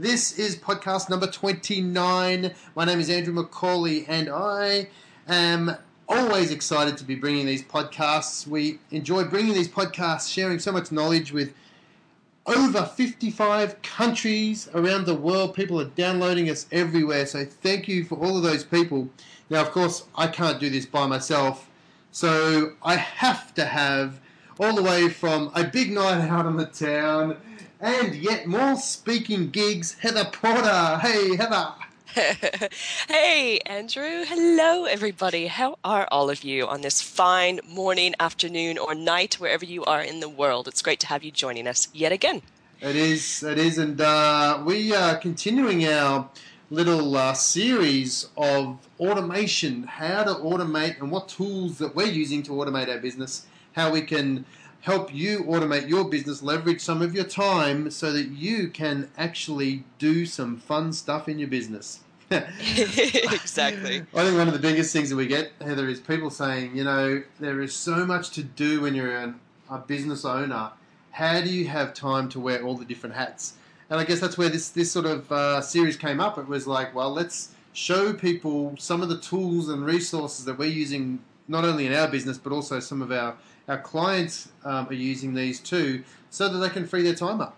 This is podcast number 29. My name is Andrew McCauley, and I am always excited to be bringing these podcasts. We enjoy bringing these podcasts, sharing so much knowledge with over 55 countries around the world. People are downloading us everywhere, so thank you for all of those people. Now, of course, I can't do this by myself, so I have to have all the way from a big night out on the town and yet more speaking gigs, Heather Porter. Hey, Heather. hey, Andrew. Hello, everybody. How are all of you on this fine morning, afternoon, or night, wherever you are in the world? It's great to have you joining us yet again. It is, it is, and uh, we are continuing our little uh, series of automation, how to automate, and what tools that we're using to automate our business, how we can help you automate your business, leverage some of your time so that you can actually do some fun stuff in your business. exactly. I think one of the biggest things that we get, Heather, is people saying, you know, there is so much to do when you're an, a business owner. How do you have time to wear all the different hats? And I guess that's where this, this sort of uh, series came up. It was like, well, let's show people some of the tools and resources that we're using not only in our business but also some of our our clients um, are using these too, so that they can free their time up.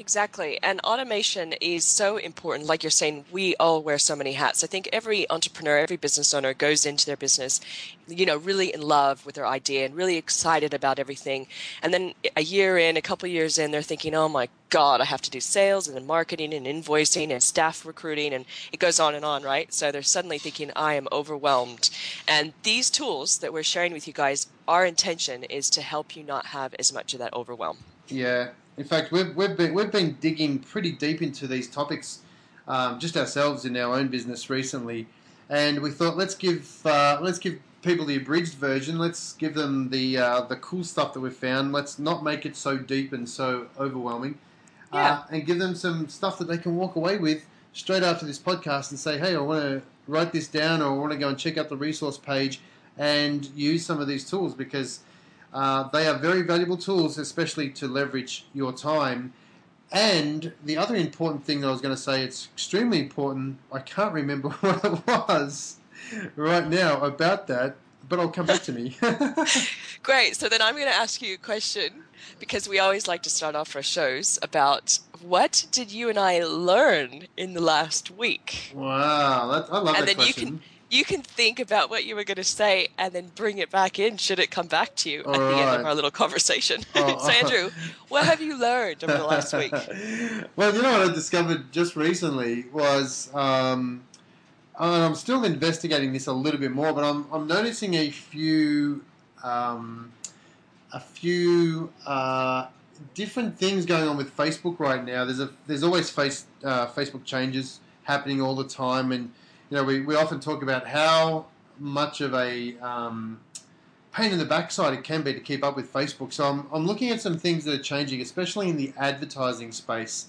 Exactly. And automation is so important. Like you're saying, we all wear so many hats. I think every entrepreneur, every business owner goes into their business, you know, really in love with their idea and really excited about everything. And then a year in, a couple years in, they're thinking, oh my God, I have to do sales and then marketing and invoicing and staff recruiting. And it goes on and on, right? So they're suddenly thinking, I am overwhelmed. And these tools that we're sharing with you guys, our intention is to help you not have as much of that overwhelm. Yeah, in fact, we've, we've, been, we've been digging pretty deep into these topics um, just ourselves in our own business recently, and we thought let's give uh, let's give people the abridged version. Let's give them the uh, the cool stuff that we've found. Let's not make it so deep and so overwhelming, uh, yeah. uh, and give them some stuff that they can walk away with straight after this podcast and say, hey, I want to write this down, or I want to go and check out the resource page and use some of these tools because uh, they are very valuable tools, especially to leverage your time. And the other important thing that I was going to say, it's extremely important. I can't remember what it was right now about that, but I'll come back to me. Great. So then I'm going to ask you a question because we always like to start off our shows about what did you and I learn in the last week? Wow, that, I love and that then question. you can you can think about what you were going to say and then bring it back in should it come back to you All at the end of our little conversation. Oh, so, Andrew, what have you learned over the last week? well, you know what I discovered just recently was, um, and I'm still investigating this a little bit more, but I'm, I'm noticing a few, um, a few uh, different things going on with Facebook right now. There's a there's always face uh, Facebook changes happening all the time, and you know we, we often talk about how much of a um, pain in the backside it can be to keep up with Facebook. So I'm, I'm looking at some things that are changing, especially in the advertising space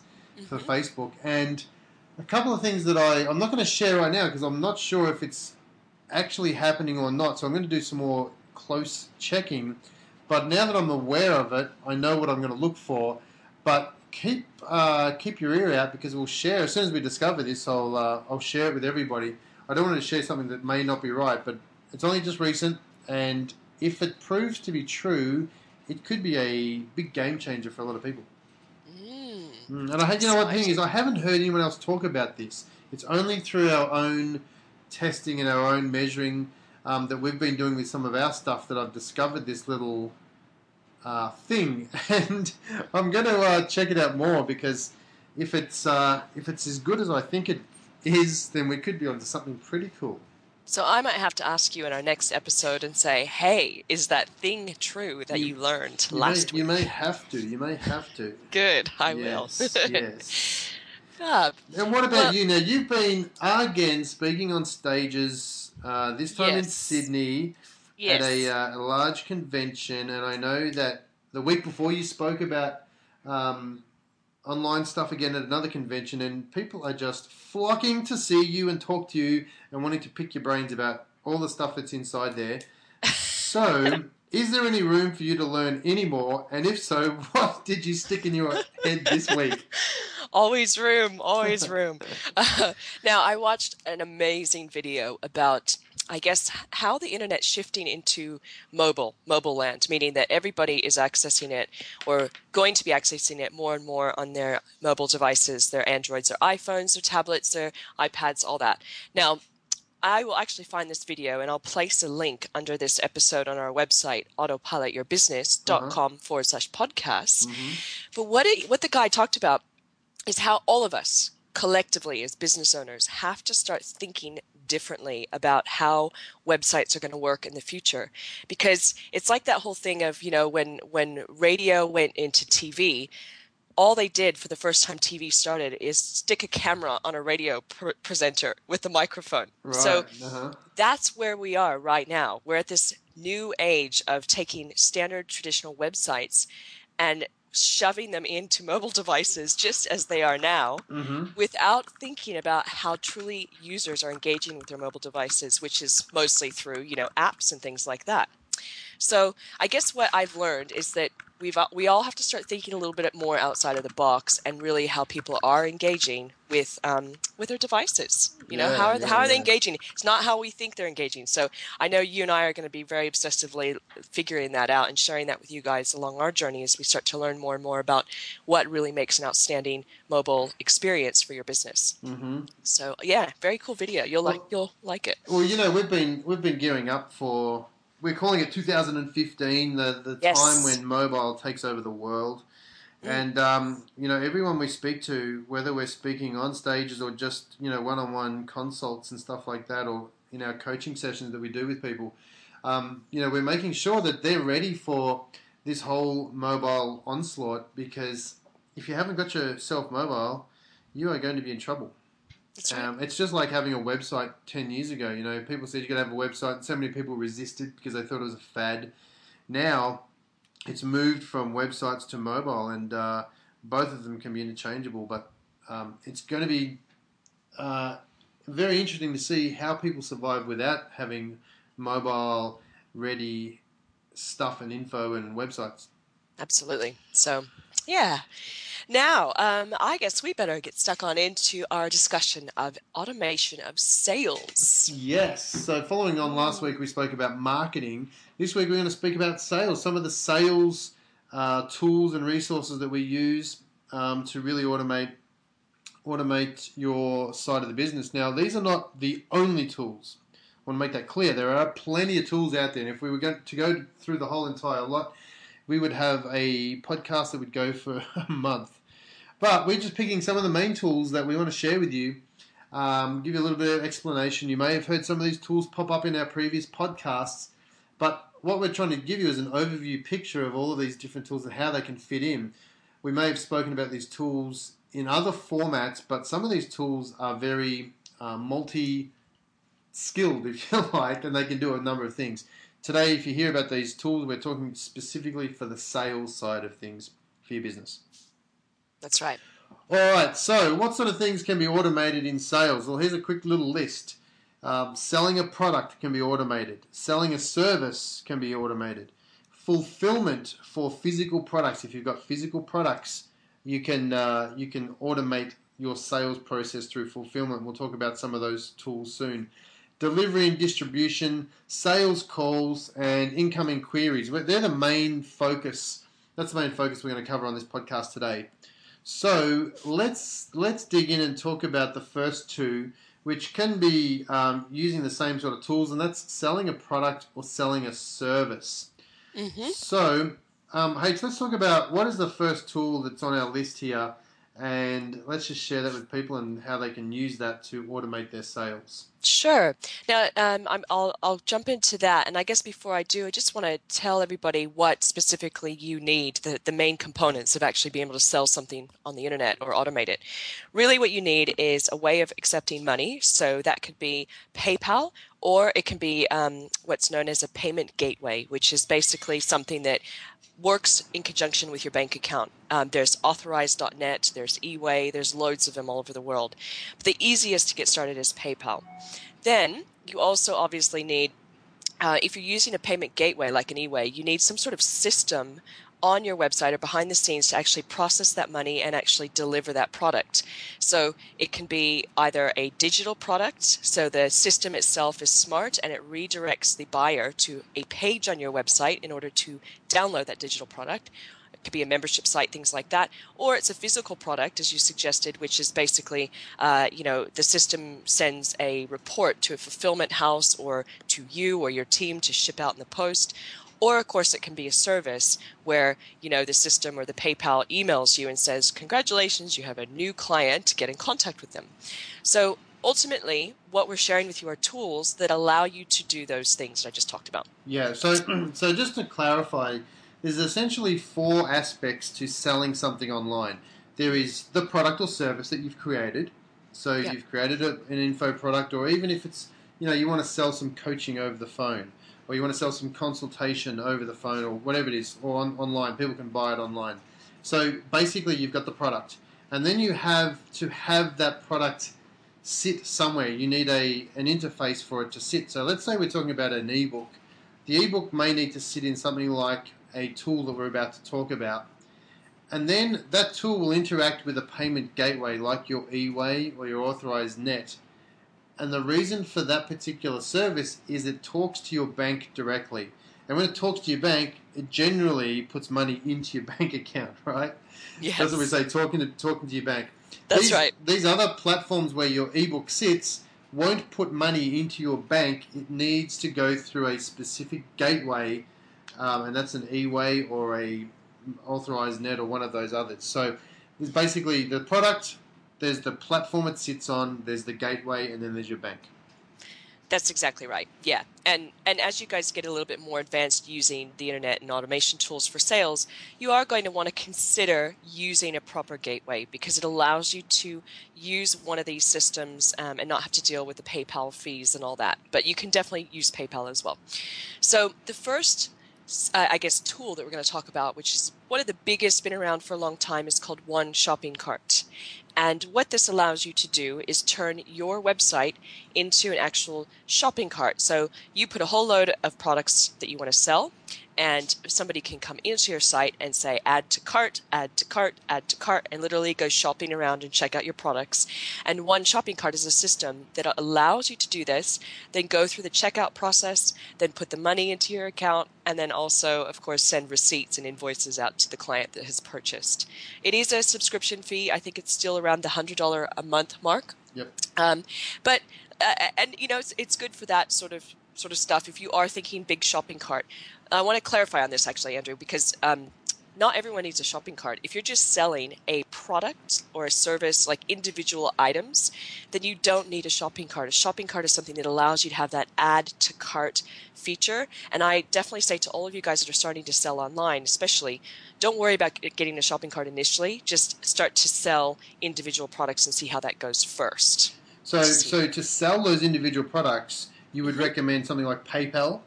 for Mhm. Facebook. And a couple of things that I, I'm not going to share right now because I'm not sure if it's actually happening or not. So I'm going to do some more close checking. But now that I'm aware of it, I know what I'm going to look for. But keep uh, keep your ear out because we'll share as soon as we discover this. I'll uh, I'll share it with everybody. I don't want to share something that may not be right, but it's only just recent, and if it proves to be true, it could be a big game changer for a lot of people. Mm. Mm, And I, had, you know what the thing is, I haven't heard anyone else talk about this. It's only through our own testing and our own measuring um, that we've been doing with some of our stuff that I've discovered this little uh, thing, and I'm going to uh, check it out more because if it's uh, if it's as good as I think it is, then we could be onto something pretty cool. So I might have to ask you in our next episode and say, "Hey, is that thing true that you, You- learned You last may, you may have to. You may have to. Good, I yes, will. yes. And what about Well- you? Now you've been again speaking on stages. Uh, this time in Sydney Yes. at a, uh, a large convention, and I know that the week before you spoke about um, online stuff again at another convention, and people are just flocking to see you and talk to you and wanting to pick your brains about all the stuff that's inside there. So, is there any room for you to learn any more? And if so, what did you stick in your head this week? always room, always room. Uh, now, I watched an amazing video about, I guess, how the internet's shifting into mobile, mobile land, meaning that everybody is accessing it or going to be accessing it more and more on their mobile devices, their Androids, their iPhones, their tablets, their iPads, all that. Now, I will actually find this video and I'll place a link under this episode on our website, autopilotyourbusiness.com uh-huh. forward slash podcasts. Mm-hmm. But what it, what the guy talked about is how all of us collectively as business owners have to start thinking differently about how websites are going to work in the future because it's like that whole thing of you know when when radio went into TV all they did for the first time TV started is stick a camera on a radio pr- presenter with a microphone Right. so uh-huh. that's where we are right now. We're at this new age of taking standard traditional websites and shoving them into mobile devices just as they are now Mm-hmm. without thinking about how truly users are engaging with their mobile devices, which is mostly through, you know, apps and things like that. So I guess what I've learned is that we've we all have to start thinking a little bit more outside of the box and really how people are engaging with um, with their devices. You know, Yeah, how are yeah, how are they engaging? It's not how we think they're engaging. So I know you and I are going to be very obsessively figuring that out and sharing that with you guys along our journey as we start to learn more and more about what really makes an outstanding mobile experience for your business. Mm-hmm. So yeah, very cool video. You'll like you'll like it. Well, you know, we've been we've been gearing up for we're calling it 2015, the the Yes. time when mobile takes over the world. Mm. And um, you know, everyone we speak to, whether we're speaking on stages or just you know one-on-one consults and stuff like that, or in our coaching sessions that we do with people, um, you know, we're making sure that they're ready for this whole mobile onslaught. Because if you haven't got yourself mobile, you are going to be in trouble. Right. Um, it's just like having a website 10 years ago. You know, people said you could have a website, and so many people resisted because they thought it was a fad. Now, it's moved from websites to mobile, and uh, both of them can be interchangeable, but um, it's going to be uh, very interesting to see how people survive without having mobile ready stuff and info and websites. Absolutely. So, yeah. Now, um, I guess we better get stuck on into our discussion of automation of sales. Yes. So, following on last week, we spoke about marketing. This week, we're going to speak about sales. Some of the sales uh, tools and resources that we use um, to really automate automate your side of the business. Now, these are not the only tools. I want to make that clear. There are plenty of tools out there. And if we were going to go through the whole entire lot, we would have a podcast that would go for a month. But we're just picking some of the main tools that we want to share with you um, give you a little bit of explanation. You may have heard some of these tools pop up in our previous podcasts, but what we're trying to give you is an overview picture of all of these different tools and how they can fit in. We may have spoken about these tools in other formats, but some of these tools are very uh, multi skilled, if you like, and they can do a number of things. Today, if you hear about these tools, we're talking specifically for the sales side of things for your business. That's right. All right, so what sort of things can be automated in sales? Well, here's a quick little list. Um, selling a product can be automated. Selling a service can be automated. Fulfillment for physical products. If you've got physical products, you can uh, you can automate your sales process through fulfillment. We'll talk about some of those tools soon. Delivery and distribution, sales calls, and incoming queries. They're the main focus. That's the main focus we're going to cover on this podcast today. So let's let's dig in and talk about the first two, which can be um, using the same sort of tools, and that's selling a product or selling a service. hmm So, um, H, let's talk about what is the first tool that's on our list here, and let's just share that with people and how they can use that to automate their sales. Sure. Now, um, I'm, I'll I'll jump into that, and I guess before I do, I just want to tell everybody what specifically you need the the main components of actually being able to sell something on the internet or automate it. Really, what you need is a way of accepting money. So that could be PayPal, or it can be um, what's known as a payment gateway, which is basically something that works in conjunction with your bank account. Um, there's authorize.net, there's eWay, there's loads of them all over the world. But the easiest to get started is PayPal. Then you also obviously need, uh, if you're using a payment gateway like an eWay, you need some sort of system on your website or behind the scenes to actually process that money and actually deliver that product. So it can be either a digital product, so the system itself is smart and it redirects the buyer to a page on your website in order to download that digital product. Could be a membership site, things like that, or it's a physical product, as you suggested, which is basically, uh, you know, the system sends a report to a fulfillment house or to you or your team to ship out in the post, or, of course, it can be a service where, you know, the system or the PayPal emails you and says, Congratulations, you have a new client, get in contact with them. So ultimately, what we're sharing with you are tools that allow you to do those things that I just talked about. Yeah, so so just to clarify, there's essentially four aspects to selling something online. There is the product or service that you've created. So yeah. you've created a, an info product, or even if it's you know you want to sell some coaching over the phone or you want to sell some consultation over the phone or whatever it is, or on, online. People can buy it online. So basically, you've got the product, and then you have to have that product sit somewhere. You need a an interface for it to sit. So let's say we're talking about an ebook. The ebook may need to sit in something like a tool that we're about to talk about. And then that tool will interact with a payment gateway like your eWay or your authorize.net and the reason for that particular service is it talks to your bank directly. And when it talks to your bank, it generally puts money into your bank account, right? Yes. That's what we say, talking to talking to your bank. That's these, right. These other platforms where your ebook sits won't put money into your bank. It needs to go through a specific gateway, um, and that's an eWay or a authorize.net or one of those others. So it's basically the product there's the platform it sits on, there's the gateway, and then there's your bank. That's exactly right. Yeah. And and as you guys get a little bit more advanced using the internet and automation tools for sales, you are going to want to consider using a proper gateway because it allows you to use one of these systems um, and not have to deal with the PayPal fees and all that. But you can definitely use PayPal as well. So the first I guess, tool that we're going to talk about, which is one of the biggest, been around for a long time, is called One Shopping Cart. And what this allows you to do is turn your website into an actual shopping cart. So you put a whole load of products that you want to sell, and somebody can come into your site and say add to cart add to cart add to cart and literally go shopping around and check out your products. And one shopping cart is a system that allows you to do this then go through the checkout process then put the money into your account and then also of course send receipts and invoices out to the client that has purchased. It is a subscription fee. I think it's still around the $100 a month mark. Yep. Um, but uh, and you know it's, it's good for that sort of sort of stuff if you are thinking big shopping cart I want to clarify on this actually, Andrew, because um, not everyone needs a shopping cart. If you're just selling a product or a service like individual items, then you don't need a shopping cart. A shopping cart is something that allows you to have that add to cart feature. And I definitely say to all of you guys that are starting to sell online, especially, don't worry about getting a shopping cart initially. Just start to sell individual products and see how that goes first. So, so to sell those individual products, you would recommend something like PayPal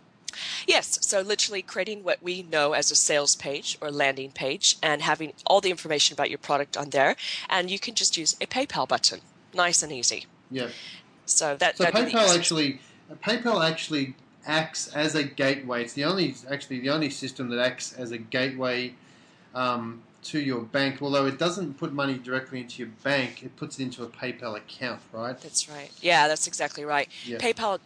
Yes, so literally creating what we know as a sales page or landing page and having all the information about your product on there, and you can just use a PayPal button, nice and easy. Yeah. So that so PayPal actually PayPal actually acts as a gateway. It's the only actually the only system that acts as a gateway um, to your bank. Although it doesn't put money directly into your bank, it puts it into a PayPal account, right? That's right. Yeah, that's exactly right. Yeah. PayPal,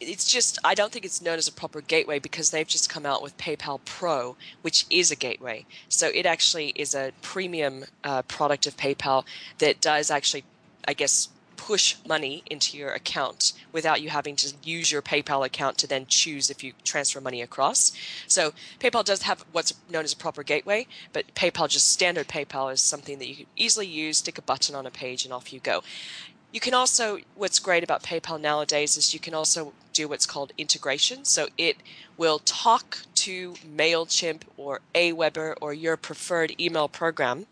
it's just, I don't think it's known as a proper gateway because they've just come out with PayPal Pro, which is a gateway. So it actually is a premium uh, product of PayPal that does actually, I guess, push money into your account without you having to use your PayPal account to then choose if you transfer money across. So PayPal does have what's known as a proper gateway, but PayPal, just standard PayPal, is something that you can easily use, stick a button on a page, and off you go. You can also, what's great about PayPal nowadays is you can also do what's called integration. So it will talk to MailChimp or Aweber or your preferred email program.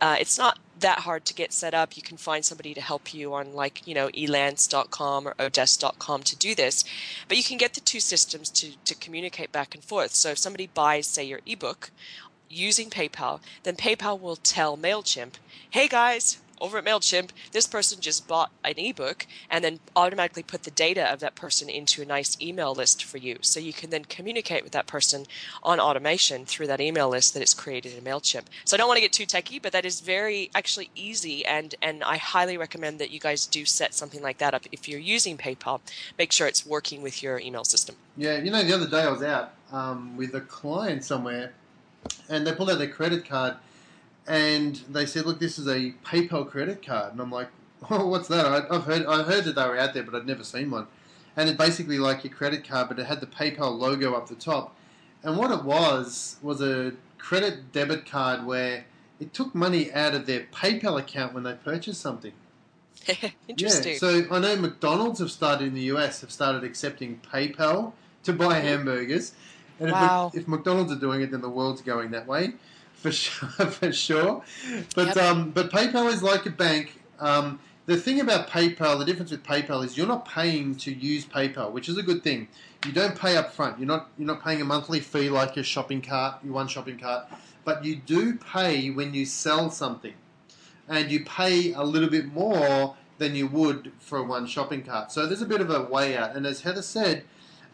Uh, it's not that hard to get set up. You can find somebody to help you on like, you know, elance.com or odesk.com to do this. But you can get the two systems to, to communicate back and forth. So if somebody buys, say, your ebook using PayPal, then PayPal will tell MailChimp, hey guys, over at MailChimp, this person just bought an ebook and then automatically put the data of that person into a nice email list for you. So you can then communicate with that person on automation through that email list that it's created in MailChimp. So I don't want to get too techy, but that is very actually easy and, and I highly recommend that you guys do set something like that up. If you're using PayPal, make sure it's working with your email system. Yeah, you know, the other day I was out um, with a client somewhere and they pulled out their credit card and they said, "Look, this is a PayPal credit card," and I'm like, "Oh, what's that?" I, have heard I heard that they were out there, but I'd never seen one. And it's basically like your credit card, but it had the PayPal logo up the top. And what it was was a credit debit card where it took money out of their PayPal account when they purchased something. Interesting. Yeah, so I know McDonald's have started in the US have started accepting PayPal to buy mm-hmm. hamburgers. And wow. if, if McDonald's are doing it, then the world's going that way for sure. For sure. But yep. um, but PayPal is like a bank. Um, the thing about PayPal, the difference with PayPal is you're not paying to use PayPal, which is a good thing. You don't pay up front. You're not you're not paying a monthly fee like your shopping cart, your one shopping cart, but you do pay when you sell something, and you pay a little bit more than you would for one shopping cart. So there's a bit of a way out. And as Heather said,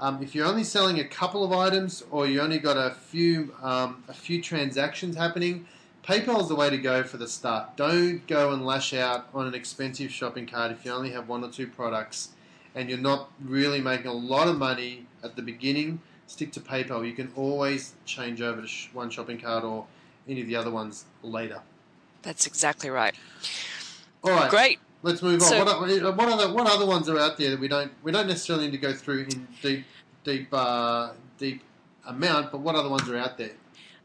um, if you're only selling a couple of items or you only got a few um, a few transactions happening, PayPal is the way to go for the start. Don't go and lash out on an expensive shopping cart if you only have one or two products and you're not really making a lot of money at the beginning. Stick to PayPal. You can always change over to one shopping cart or any of the other ones later. That's exactly right. All right. Great. Let's move on. So, what, what, other what other ones are out there that we don't we don't necessarily need to go through in deep deep uh, deep amount, but what other ones are out there?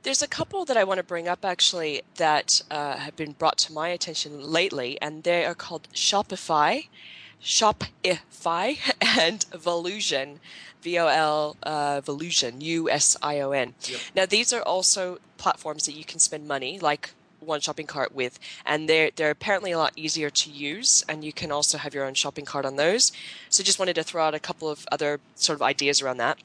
There's a couple that I want to bring up actually that uh, have been brought to my attention lately, and they are called Shopify, Shopify, and Volusion, V O L uh, Volusion, U S I O N. Yep. Now these are also platforms that you can spend money, like one shopping cart with, and they're they're apparently a lot easier to use, and you can also have your own shopping cart on those. So just wanted to throw out a couple of other sort of ideas around that.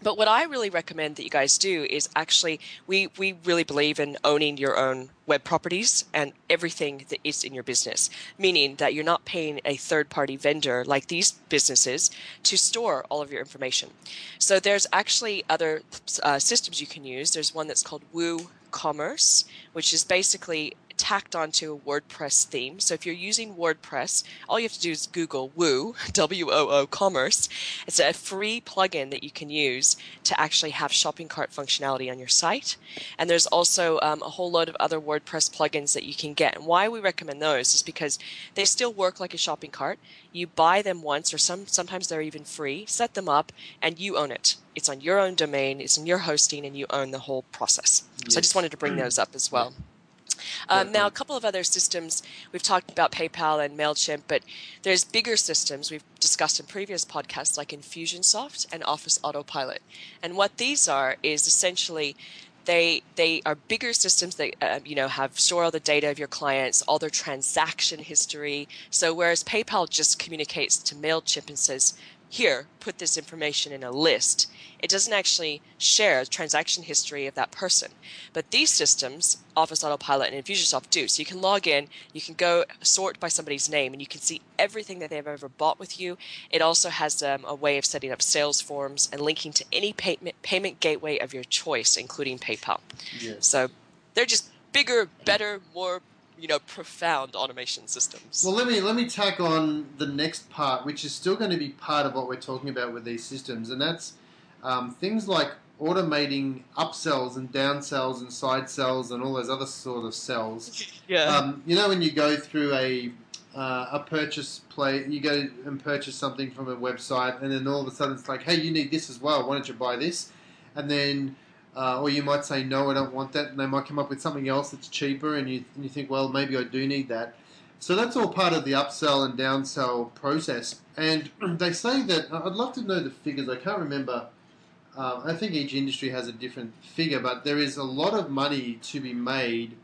But what I really recommend that you guys do is actually we we really believe in owning your own web properties and everything that is in your business, meaning that you're not paying a third party vendor like these businesses to store all of your information. So there's actually other uh, systems you can use. There's one that's called Woo Commerce, which is basically tacked onto a WordPress theme. So if you're using WordPress, all you have to do is Google Woo, W O O Commerce. It's a free plugin that you can use to actually have shopping cart functionality on your site. And there's also um, a whole load of other WordPress plugins that you can get. And why we recommend those is because they still work like a shopping cart. You buy them once, or some sometimes they're even free. Set them up, and you own it. It's on your own domain. It's in your hosting, and you own the whole process. Yes. So I just wanted to bring those up as well. Um, now, a couple of other systems we've talked about PayPal and Mailchimp, but there's bigger systems we've discussed in previous podcasts like Infusionsoft and Office Autopilot. And what these are is essentially they they are bigger systems that uh, you know have store all the data of your clients, all their transaction history. So whereas PayPal just communicates to Mailchimp and says, here, put this information in a list. It doesn't actually share transaction history of that person. But these systems, Office Autopilot and Infusionsoft do. So you can log in, you can go sort by somebody's name, and you can see everything that they've ever bought with you. It also has um, a way of setting up sales forms and linking to any payment, payment gateway of your choice, including PayPal. Yes. So they're just bigger, better, more you know profound automation systems. Well, let me let me tack on the next part, which is still going to be part of what we're talking about with these systems, and that's um, things like automating upsells and downsells and side sells and all those other sort of sells. yeah. Um, you know when you go through a uh, a purchase play, you go and purchase something from a website, and then all of a sudden it's like, hey, you need this as well. Why don't you buy this? And then uh, or you might say, no, I don't want that, and they might come up with something else that's cheaper, and you, and you think, well, maybe I do need that. So that's all part of the upsell and downsell process. And they say that I'd love to know the figures. I can't remember. Uh, I think each industry has a different figure, but there is a lot of money to be made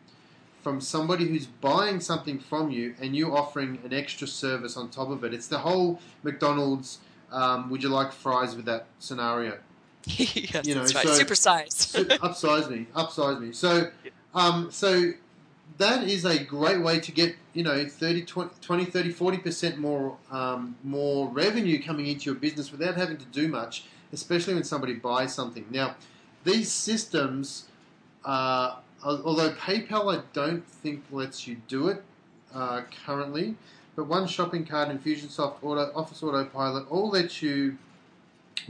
from somebody who's buying something from you and you offering an extra service on top of it. It's the whole McDonald's. Um, would you like fries with that scenario? yes, you know, that's right. So, Supersize. upsize me, upsize me. So, um, so that is a great way to get you know 30 20, 30 40% more um, more revenue coming into your business without having to do much especially when somebody buys something now these systems uh, although paypal i don't think lets you do it uh, currently but one shopping cart infusionsoft auto, office autopilot all let you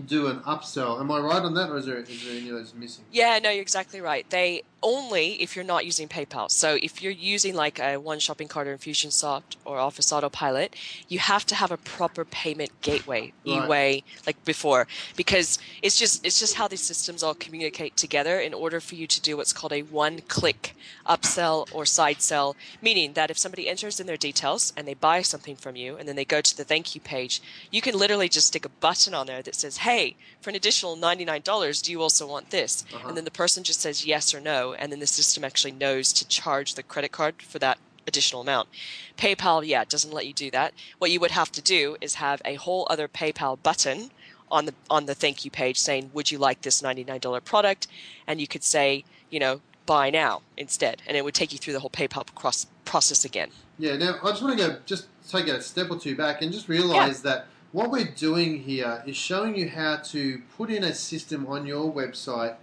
do an upsell. Am I right on that, or is there, is there any of those missing? Yeah, no, you're exactly right. They only if you're not using PayPal. So if you're using like a One Shopping Cart or Infusionsoft or Office Autopilot, you have to have a proper payment gateway, right. eWay, like before, because it's just it's just how these systems all communicate together in order for you to do what's called a one-click upsell or side sell, meaning that if somebody enters in their details and they buy something from you and then they go to the thank you page, you can literally just stick a button on there that says, "Hey, for an additional $99, do you also want this?" Uh-huh. And then the person just says yes or no and then the system actually knows to charge the credit card for that additional amount. PayPal, yeah, doesn't let you do that. What you would have to do is have a whole other PayPal button on the on the thank you page saying, "Would you like this $99 product?" and you could say, you know, buy now instead, and it would take you through the whole PayPal cross process again. Yeah. Now I just want to go just take a step or two back and just realize yeah. that what we're doing here is showing you how to put in a system on your website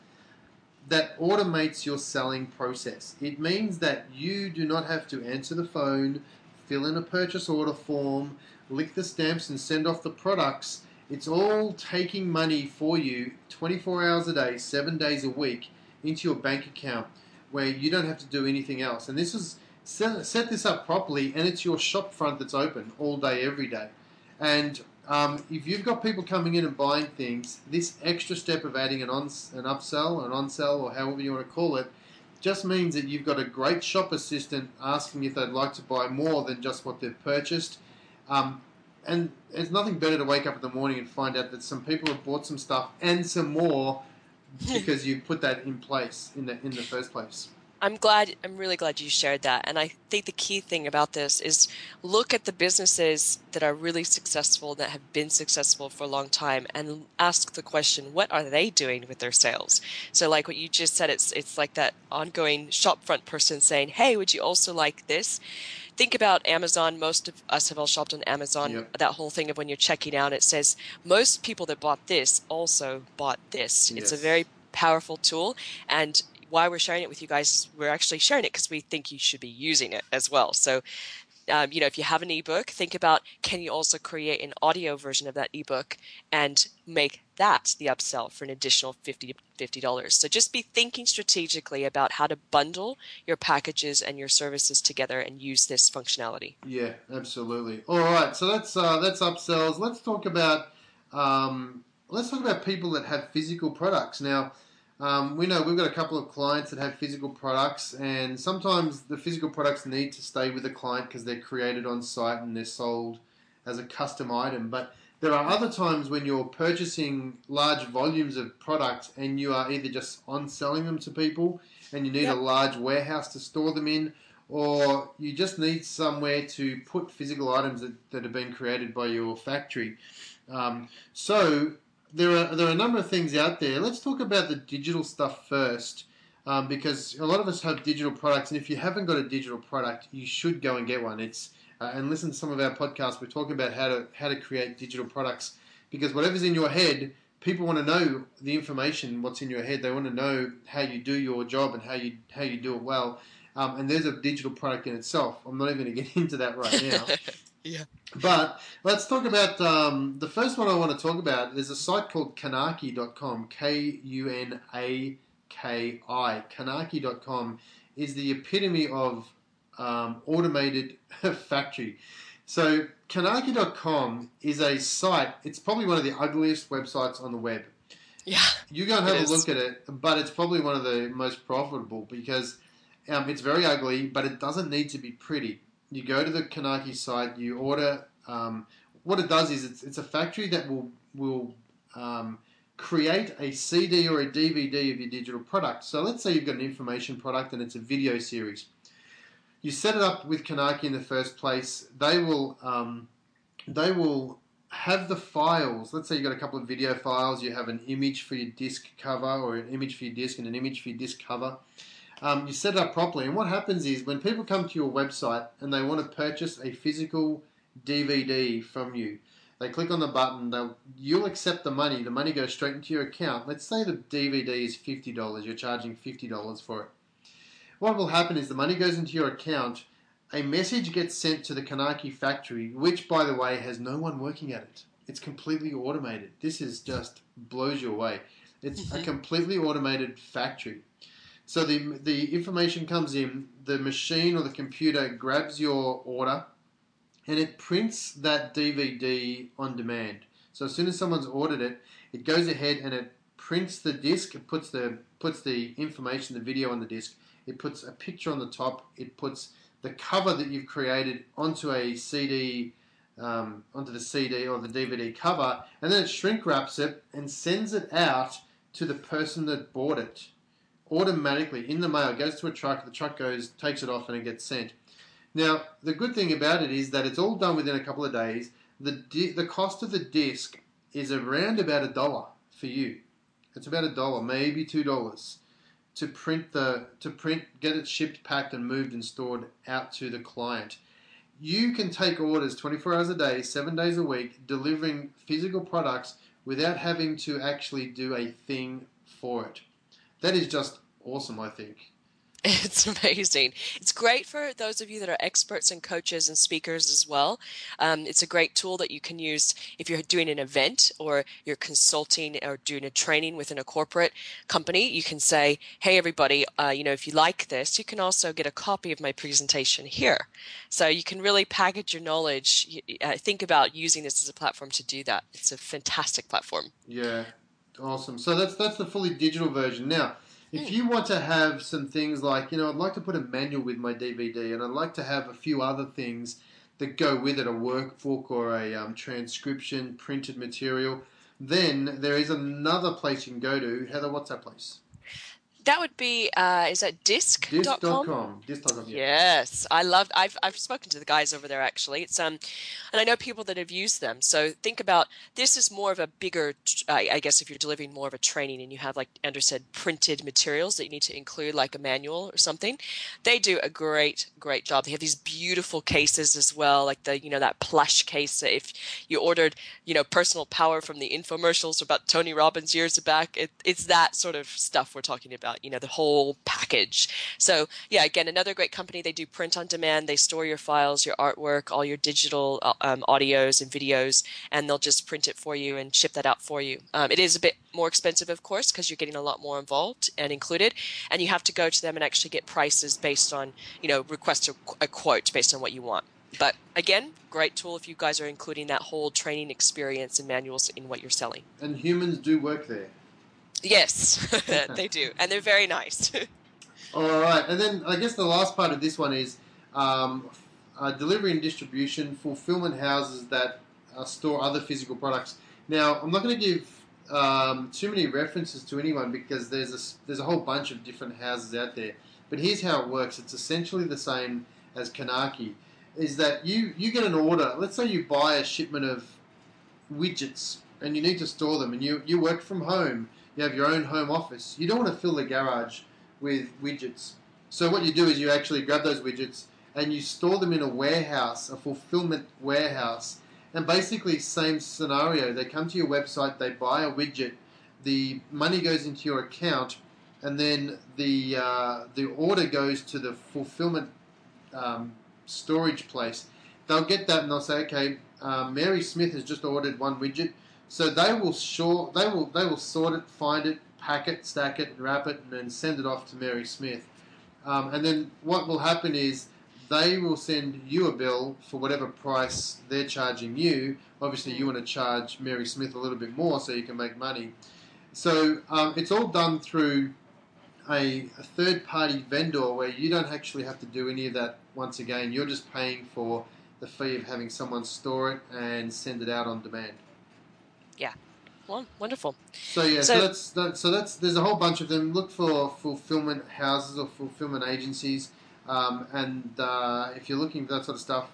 that automates your selling process. It means that you do not have to answer the phone, fill in a purchase order form, lick the stamps, and send off the products. It's all taking money for you 24 hours a day, seven days a week into your bank account where you don't have to do anything else. And this is set, set this up properly, and it's your shop front that's open all day, every day. And um, if you've got people coming in and buying things, this extra step of adding an on an upsell, an on-sell, or however you want to call it, just means that you've got a great shop assistant asking if they'd like to buy more than just what they've purchased. Um, and there's nothing better to wake up in the morning and find out that some people have bought some stuff and some more because you put that in place in the in the first place. I'm glad, I'm really glad you shared that. And I think the key thing about this is look at the businesses that are really successful, that have been successful for a long time, and ask the question, what are they doing with their sales? So, like what you just said, it's, it's like that ongoing shopfront person saying, hey, would you also like this? Think about Amazon. Most of us have all shopped on Amazon. Yep. That whole thing of when you're checking out, it says most people that bought this also bought this. Yes. It's a very powerful tool and why we're sharing it with you guys, we're actually sharing it because we think you should be using it as well. So, um, you know, if you have an ebook, think about can you also create an audio version of that ebook and make that the upsell for an additional 50 $50. So just be thinking strategically about how to bundle your packages and your services together and use this functionality. Yeah, absolutely. All right, so that's uh, that's upsells. Let's talk about um, let's talk about people that have physical products now. Um, we know we've got a couple of clients that have physical products, and sometimes the physical products need to stay with the client because they're created on site and they're sold as a custom item. But there are other times when you're purchasing large volumes of products and you are either just on selling them to people and you need yep. a large warehouse to store them in, or you just need somewhere to put physical items that, that have been created by your factory. Um, so there are there are a number of things out there. Let's talk about the digital stuff first, um, because a lot of us have digital products, and if you haven't got a digital product, you should go and get one. It's uh, and listen to some of our podcasts. We're talking about how to how to create digital products because whatever's in your head, people want to know the information, what's in your head. They want to know how you do your job and how you how you do it well. Um, and there's a digital product in itself. I'm not even going to get into that right now. Yeah. But let's talk about um, the first one I want to talk about. There's a site called Kunaki.com, K U N A K I. Kunaki.com is the epitome of um, automated factory. So, Kunaki.com is a site, it's probably one of the ugliest websites on the web. Yeah. You go and have a look at it, but it's probably one of the most profitable because um, it's very ugly, but it doesn't need to be pretty you go to the Kunaki site, you order. Um, what it does is it's, it's a factory that will will um, create a CD or a DVD of your digital product. So let's say you've got an information product and it's a video series. You set it up with Kunaki in the first place. They will um, they will have the files. Let's say you've got a couple of video files. You have an image for your disc cover or an image for your disc and an image for your disc cover. Um, you set it up properly, and what happens is when people come to your website and they want to purchase a physical DVD from you, they click on the button. They'll you'll accept the money. The money goes straight into your account. Let's say the DVD is fifty dollars. You're charging fifty dollars for it. What will happen is the money goes into your account. A message gets sent to the Kunaki factory, which, by the way, has no one working at it. It's completely automated. This is just blows you away. It's a completely automated factory. So the the information comes in. The machine or the computer grabs your order and it prints that DVD on demand. So as soon as someone's ordered it, it goes ahead and it prints the disc. It puts the puts the information, the video on the disc. It puts a picture on the top. It puts the cover that you've created onto a CD, um, onto the CD or the DVD cover, and then it shrink wraps it and sends it out to the person that bought it automatically in the mail. Goes to a truck. The truck goes, takes it off, and it gets sent. Now, the good thing about it is that it's all done within a couple of days. The di- the cost of the disc is around about a dollar for you. It's about a dollar, maybe two dollars, to print the to print, get it shipped, packed, and moved and stored out to the client. You can take orders 24 hours a day, seven days a week, delivering physical products without having to actually do a thing for it. That is just awesome, I think. It's amazing. It's great for those of you that are experts and coaches and speakers as well. Um, it's a great tool that you can use if you're doing an event or you're consulting or doing a training within a corporate company. You can say, "Hey, everybody, uh, you know, if you like this, you can also get a copy of my presentation here." So you can really package your knowledge. Uh, think about using this as a platform to do that. It's a fantastic platform. Yeah, awesome. So that's that's the fully digital version now. If you want to have some things like, you know, I'd like to put a manual with my DVD, and I'd like to have a few other things that go with it, a workbook or a um, transcription, printed material, then there is another place you can go to. Heather, what's that place? That would be, uh, is that disc.com? Disc.com. Disc.com. Yeah. Yes, I love I've I've spoken to the guys over there actually. It's um, and I know people that have used them. So think about this is more of a bigger. I, I guess if you're delivering more of a training and you have like Andrew said, printed materials that you need to include, like a manual or something, they do a great great job. They have these beautiful cases as well, like the you know that plush case. That if you ordered you know personal power from the infomercials about Tony Robbins years back, it, it's that sort of stuff we're talking about you know the whole package. So yeah again another great company. They do print on demand. They store your files your artwork all your digital uh, um, audios and videos and they'll just print it for you and ship that out for you. Um, it is a bit more expensive of course because you're getting a lot more involved and included and you have to go to them and actually get prices based on you know request a, a quote based on what you want. But again, great tool if you guys are including that whole training experience and manuals in what you're selling. And humans do work there. Yes, they do, and they're very nice. All right, and then I guess the last part of this one is um, uh, delivery and distribution, fulfillment houses that uh, store other physical products. Now, I'm not going to give um, too many references to anyone because there's a, there's a whole bunch of different houses out there. But here's how it works: it's essentially the same as Kunaki. Is that you you get an order? Let's say you buy a shipment of widgets and you need to store them, and you you work from home you have your own home office. You don't want to fill the garage with widgets. So what you do is you actually grab those widgets and you store them in a warehouse, a fulfillment warehouse. And basically, same scenario. They come to your website, they buy a widget, the money goes into your account, and then the uh, the order goes to the fulfillment um, storage place. They'll get that and they'll say, okay, uh, Mary Smith has just ordered one widget. So they will sure they will they will sort it, find it, pack it, stack it, wrap it, and then send it off to Mary Smith. Um, and then what will happen is they will send you a bill for whatever price they're charging you. Obviously, you want to charge Mary Smith a little bit more so you can make money. So um, it's all done through a, a third party vendor where you don't actually have to do any of that once again. You're just paying for the fee of having someone store it and send it out on demand. Yeah. Well, wonderful. So yeah, so, So- that's that, so that's there's a whole bunch of them. Look for fulfillment houses or fulfillment agencies, um, and uh, if you're looking for that sort of stuff,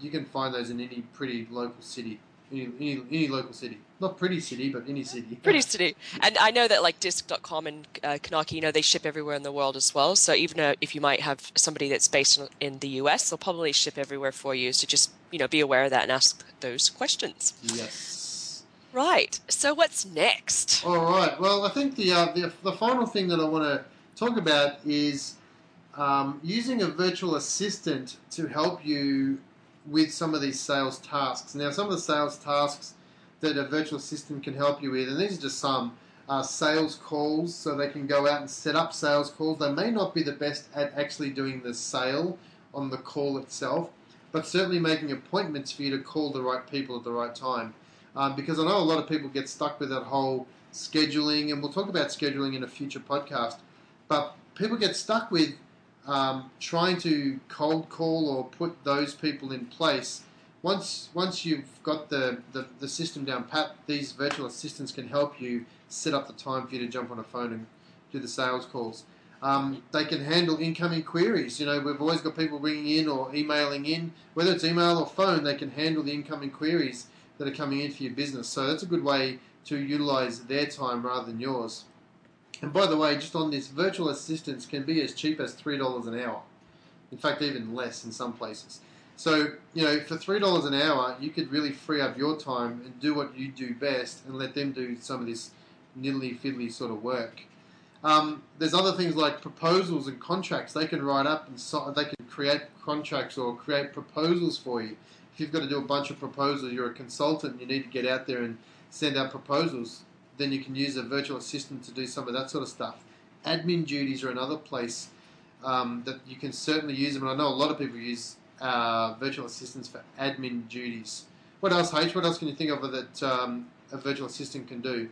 you can find those in any pretty local city, any, any, any local city. Not pretty city, but any city. Pretty city. And I know that like disc.com and uh, Kunaki, you know, they ship everywhere in the world as well. So even uh, if you might have somebody that's based in, in the US, they'll probably ship everywhere for you. So just, you know, be aware of that and ask those questions. Yes. Right. So what's next? All right. Well, I think the uh, the, the final thing that I want to talk about is um, using a virtual assistant to help you with some of these sales tasks. Now, some of the sales tasks that a virtual assistant can help you with, and these are just some, are sales calls, so they can go out and set up sales calls. They may not be the best at actually doing the sale on the call itself, but certainly making appointments for you to call the right people at the right time. Um, because I know a lot of people get stuck with that whole scheduling, and we'll talk about scheduling in a future podcast. But people get stuck with um, trying to cold call or put those people in place. Once once you've got the, the, the system down pat, these virtual assistants can help you set up the time for you to jump on a phone and do the sales calls. Um, they can handle incoming queries. You know, we've always got people ringing in or emailing in. Whether it's email or phone, they can handle the incoming queries that are coming in for your business. So that's a good way to utilize their time rather than yours. And by the way, just on this, virtual assistants can be as cheap as $3 an hour. In fact, even less in some places. So, you know, for $3 an hour, you could really free up your time and do what you do best and let them do some of this niddly fiddly sort of work. Um, there's other things like proposals and contracts. They can write up and so, they can create contracts or create proposals for you. If you've got to do a bunch of proposals, you're a consultant, you need to get out there and send out proposals. Then you can use a virtual assistant to do some of that sort of stuff. Admin duties are another place um, that you can certainly use them, and I know a lot of people use uh, virtual assistants for admin duties. What else, H? What else can you think of that um, a virtual assistant can do?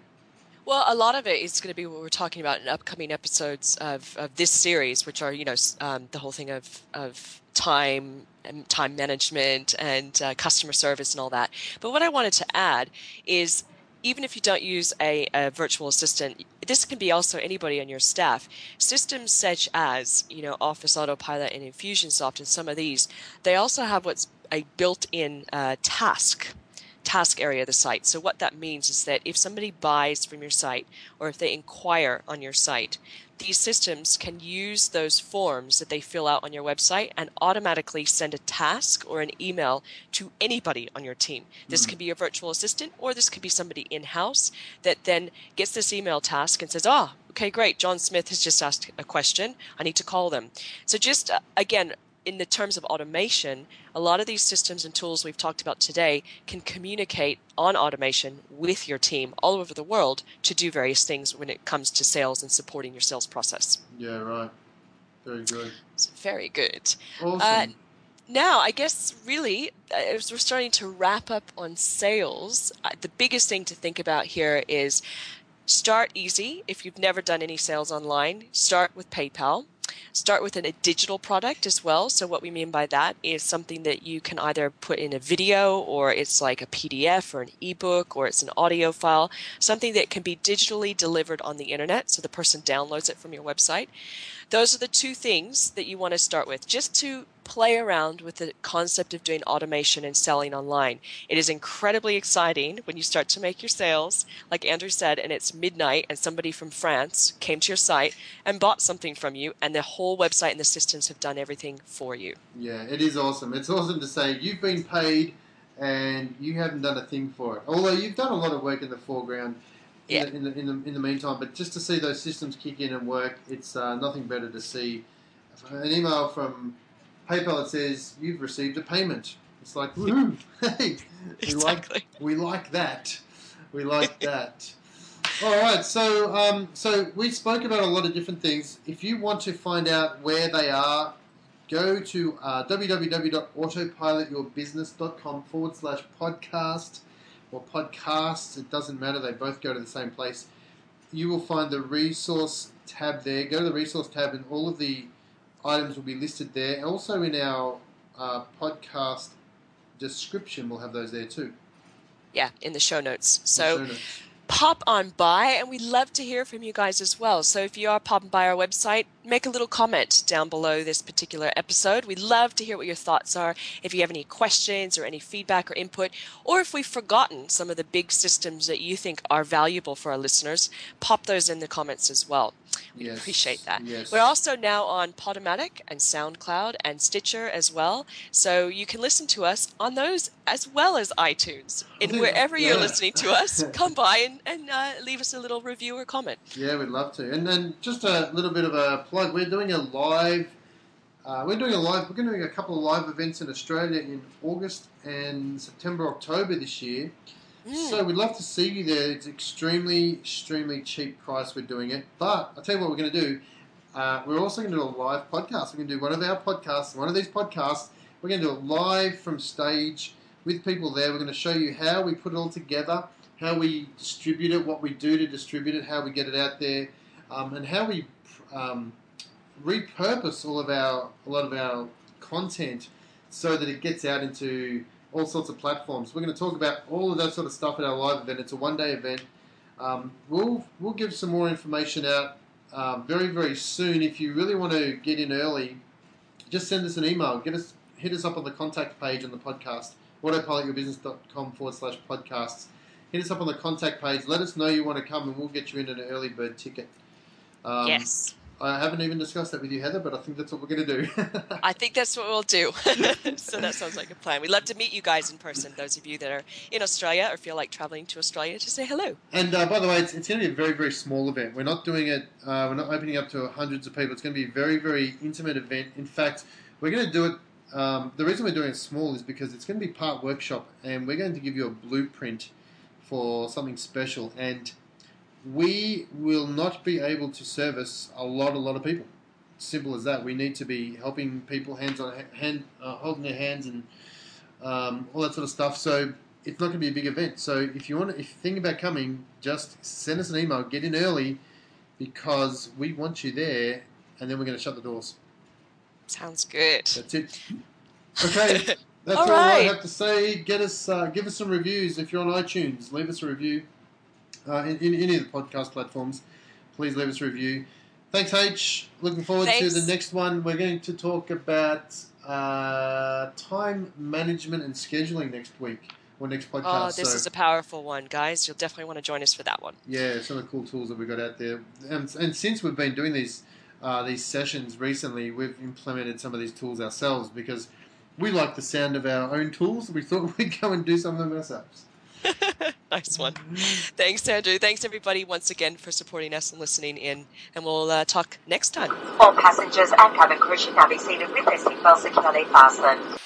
Well, a lot of it is going to be what we're talking about in upcoming episodes of, of this series, which are, you know, um, the whole thing of, of time time management and uh, customer service and all that. But what I wanted to add is even if you don't use a, a virtual assistant, this can be also anybody on your staff. Systems such as, you know, Office Autopilot and Infusionsoft and some of these, they also have what's a built-in uh, task task area of the site. So what that means is that if somebody buys from your site or if they inquire on your site, these systems can use those forms that they fill out on your website and automatically send a task or an email to anybody on your team. This could be a virtual assistant or this could be somebody in house that then gets this email task and says, "Ah, okay, great. John Smith has just asked a question. I need to call them." So just uh, again, in the terms of automation, a lot of these systems and tools we've talked about today can communicate on automation with your team all over the world to do various things when it comes to sales and supporting your sales process. Yeah, right. Very good. Very good. Awesome. Uh, Now, I guess really, uh, as we're starting to wrap up on sales, uh, the biggest thing to think about here is start easy. If you've never done any sales online, start with PayPal. Start with a digital product as well. So, what we mean by that is something that you can either put in a video or it's like a PDF or an ebook or it's an audio file, something that can be digitally delivered on the internet so the person downloads it from your website. Those are the two things that you want to start with just to play around with the concept of doing automation and selling online. It is incredibly exciting when you start to make your sales, like Andrew said, and it's midnight and somebody from France came to your site and bought something from you, and the whole website and the systems have done everything for you. Yeah, it is awesome. It's awesome to say you've been paid and you haven't done a thing for it. Although you've done a lot of work in the foreground in, the, in, the, in, the, in the meantime, but just to see those systems kick in and work, it's uh, nothing better to see an email from PayPal it says you've received a payment. It's like, woohoo! Hey, we like we like that. We like that. All right, so um, so we spoke about a lot of different things. If you want to find out where they are, go to uh, www.autopilotyourbusiness.com forward slash podcast or podcasts. It doesn't matter; they both go to the same place. you will find the resource tab there. Go to the resource tab, and all of the items will be listed there. And also in our uh, podcast description, we'll have those there too. Yeah, in the show notes. So show notes. pop on by, and we'd love to hear from you guys as well. So if you are popping by our website, make a little comment down below this particular episode. We'd love to hear what your thoughts are. If you have any questions or any feedback or input, or if we've forgotten some of the big systems that you think are valuable for our listeners, pop those in the comments as well. We Yes, appreciate that. yes. We're also now on Podomatic and SoundCloud and Stitcher as well. So you can listen to us on those as well as iTunes. And wherever you're listening to us, come by and, and uh, leave us a little review or comment. Yeah, we'd love to. And then just a little bit of a plug. We're doing a live. Uh, we're doing a live. We're going to do a couple of live events in Australia in August and September, October this year. Mm. So we'd love to see you there. It's extremely, extremely cheap price. We're doing it, but I'll tell you what we're going to do. Uh, we're also going to do a live podcast. We're going to do one of our podcasts. One of these podcasts. We're going to do it live from stage with people there. We're going to show you how we put it all together, how we distribute it, what we do to distribute it, how we get it out there, um, and how we um, repurpose all of our a lot of our content so that it gets out into all sorts of platforms. We're going to talk about all of that sort of stuff at our live event. It's a one day event. Um, we'll we'll give some more information out uh, very very soon. If you really want to get in early, just send us an email. Get us hit us up on the contact page on the podcast autopilotyourbusiness.com forward slash podcasts. Hit us up on the contact page. Let us know you want to come, and we'll get you in an early bird ticket. Um, yes. I haven't even discussed that with you, Heather, but I think that's what we're going to do. I think that's what we'll do. so that sounds like a plan. We'd love to meet you guys in person, those of you that are in Australia or feel like traveling to Australia to say hello. and uh, by the way, it's, it's going to be a very, very small event. We're not doing it, uh, we're not opening up to hundreds of people. It's going to be a very, very intimate event. In fact, we're going to do it. Um, the reason we're doing it small is because it's going to be part workshop, and we're going to give you a blueprint for something special. And we will not be able to service a lot, a lot of people. Simple as that. We need to be helping people, hands on hand, uh, holding their hands, and um, all that sort of stuff. So it's not going to be a big event. So if you want, to, if you think about coming, just send us an email. Get in early because we want you there, and then we're going to shut the doors. Sounds good. That's it. Okay, that's All all, I have to say. Get us, uh, give us some reviews if you're on iTunes. Leave us a review uh, in, in any of the podcast platforms. Please leave us a review. Thanks, H. Looking forward to the next one. We're going to talk about uh, time management and scheduling next week or next podcast. Oh, this So- is a powerful one, guys. You'll definitely want to join us for that one. yeah, some of the cool tools that we got out there, and, and since we've been doing these uh, these sessions recently, we've implemented some of these tools ourselves because we like the sound of our own tools. We thought we'd go and do some of them ourselves. nice one. Thanks, Andrew. Thanks, everybody, once again for supporting us and listening in. And we'll uh, talk next time. All passengers and cabin crew should now be seated with their seatbelts securely fastened.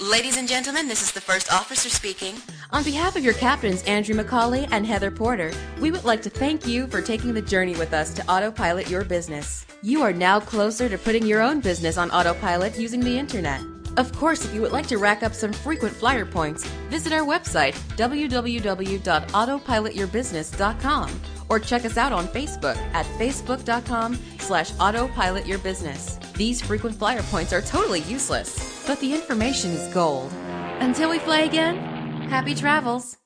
Ladies and gentlemen, this is the first officer speaking. On behalf of your captains, Andrew McCauley and Heather Porter, we would like to thank you for taking the journey with us to autopilot your business. You are now closer to putting your own business on autopilot using the internet. Of course, if you would like to rack up some frequent flyer points, visit our website, www.autopilotyourbusiness.com, or check us out on Facebook at facebook.com slash autopilotyourbusiness. These frequent flyer points are totally useless, but the information is gold. Until we fly again, happy travels.